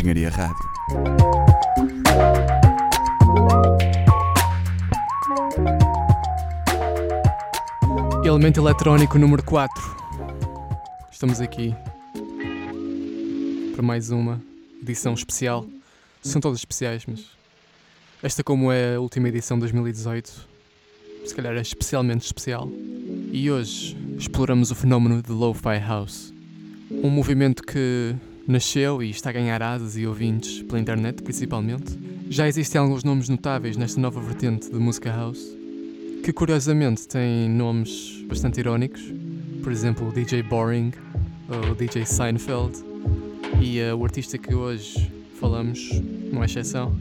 Engenharia Rádio. Elemento Eletrónico número 4. Estamos aqui para mais uma edição especial. São todas especiais, mas esta, como é a última edição de 2018, se calhar é especialmente especial. E hoje exploramos o fenómeno de Lo-Fi House, um movimento que nasceu e está a ganhar asas e ouvintes pela internet, principalmente. Já existem alguns nomes notáveis nesta nova vertente de música house, que curiosamente tem nomes bastante irónicos, por exemplo, o DJ Boring o DJ Seinfeld, e uh, o artista que hoje falamos não é exceção.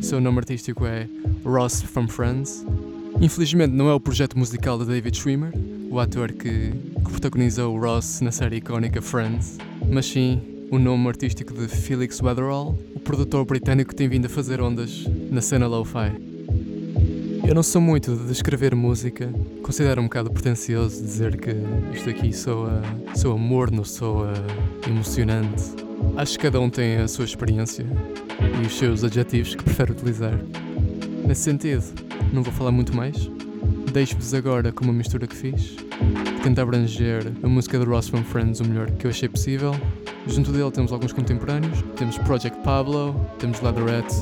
Seu nome artístico é Ross from Friends. Infelizmente não é o projeto musical de David Schwimmer, o ator que, que protagonizou Ross na série icónica Friends, mas sim o nome artístico de Felix Weatherall, o produtor britânico que tem vindo a fazer ondas na cena lo-fi. Eu não sou muito de descrever música, considero um bocado pretencioso dizer que isto aqui soa, soa morno, soa emocionante. Acho que cada um tem a sua experiência e os seus adjetivos que prefere utilizar. Nesse sentido, não vou falar muito mais. Deixo-vos agora com uma mistura que fiz. Tento abranger a música de Ross from Friends o melhor que eu achei possível. Junto dele temos alguns contemporâneos. Temos Project Pablo, temos Leatherette,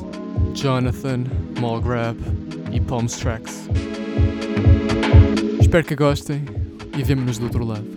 Jonathan, Mallgrab e Palms Tracks. Espero que gostem e vemo-nos do outro lado.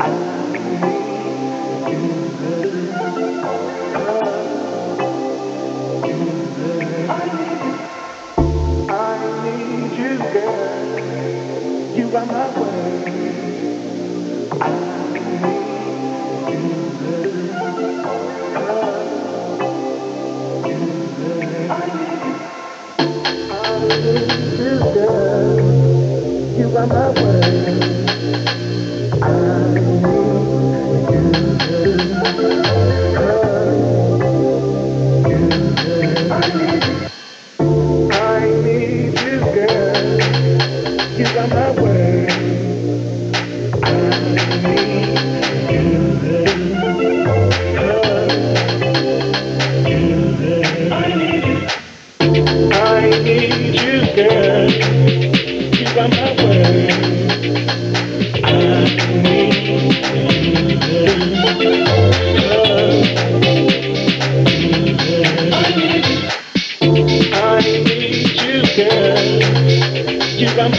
I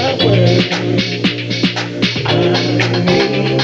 away. I need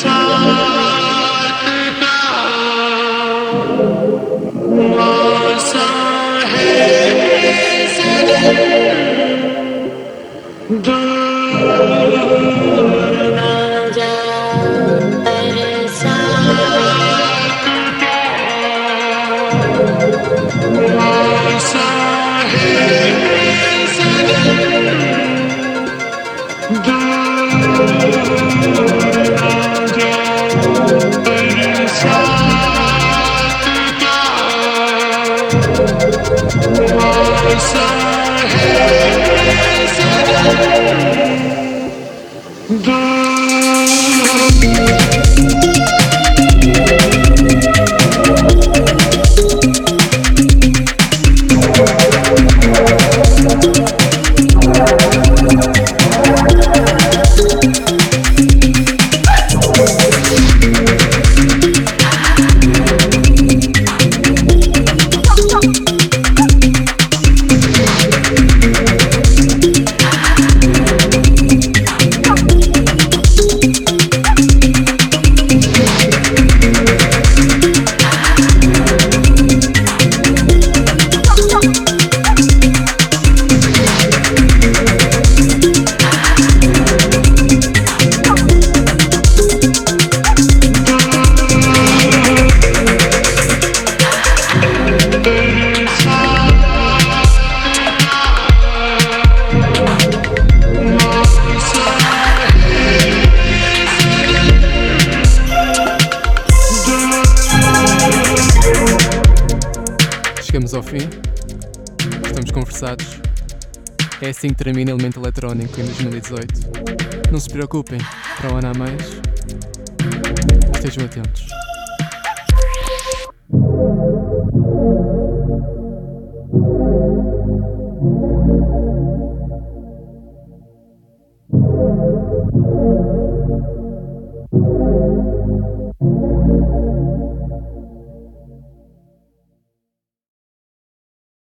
Time. Que termina Elemento Eletrónico em 2018. Não se preocupem, para o ano há mais. Estejam atentos.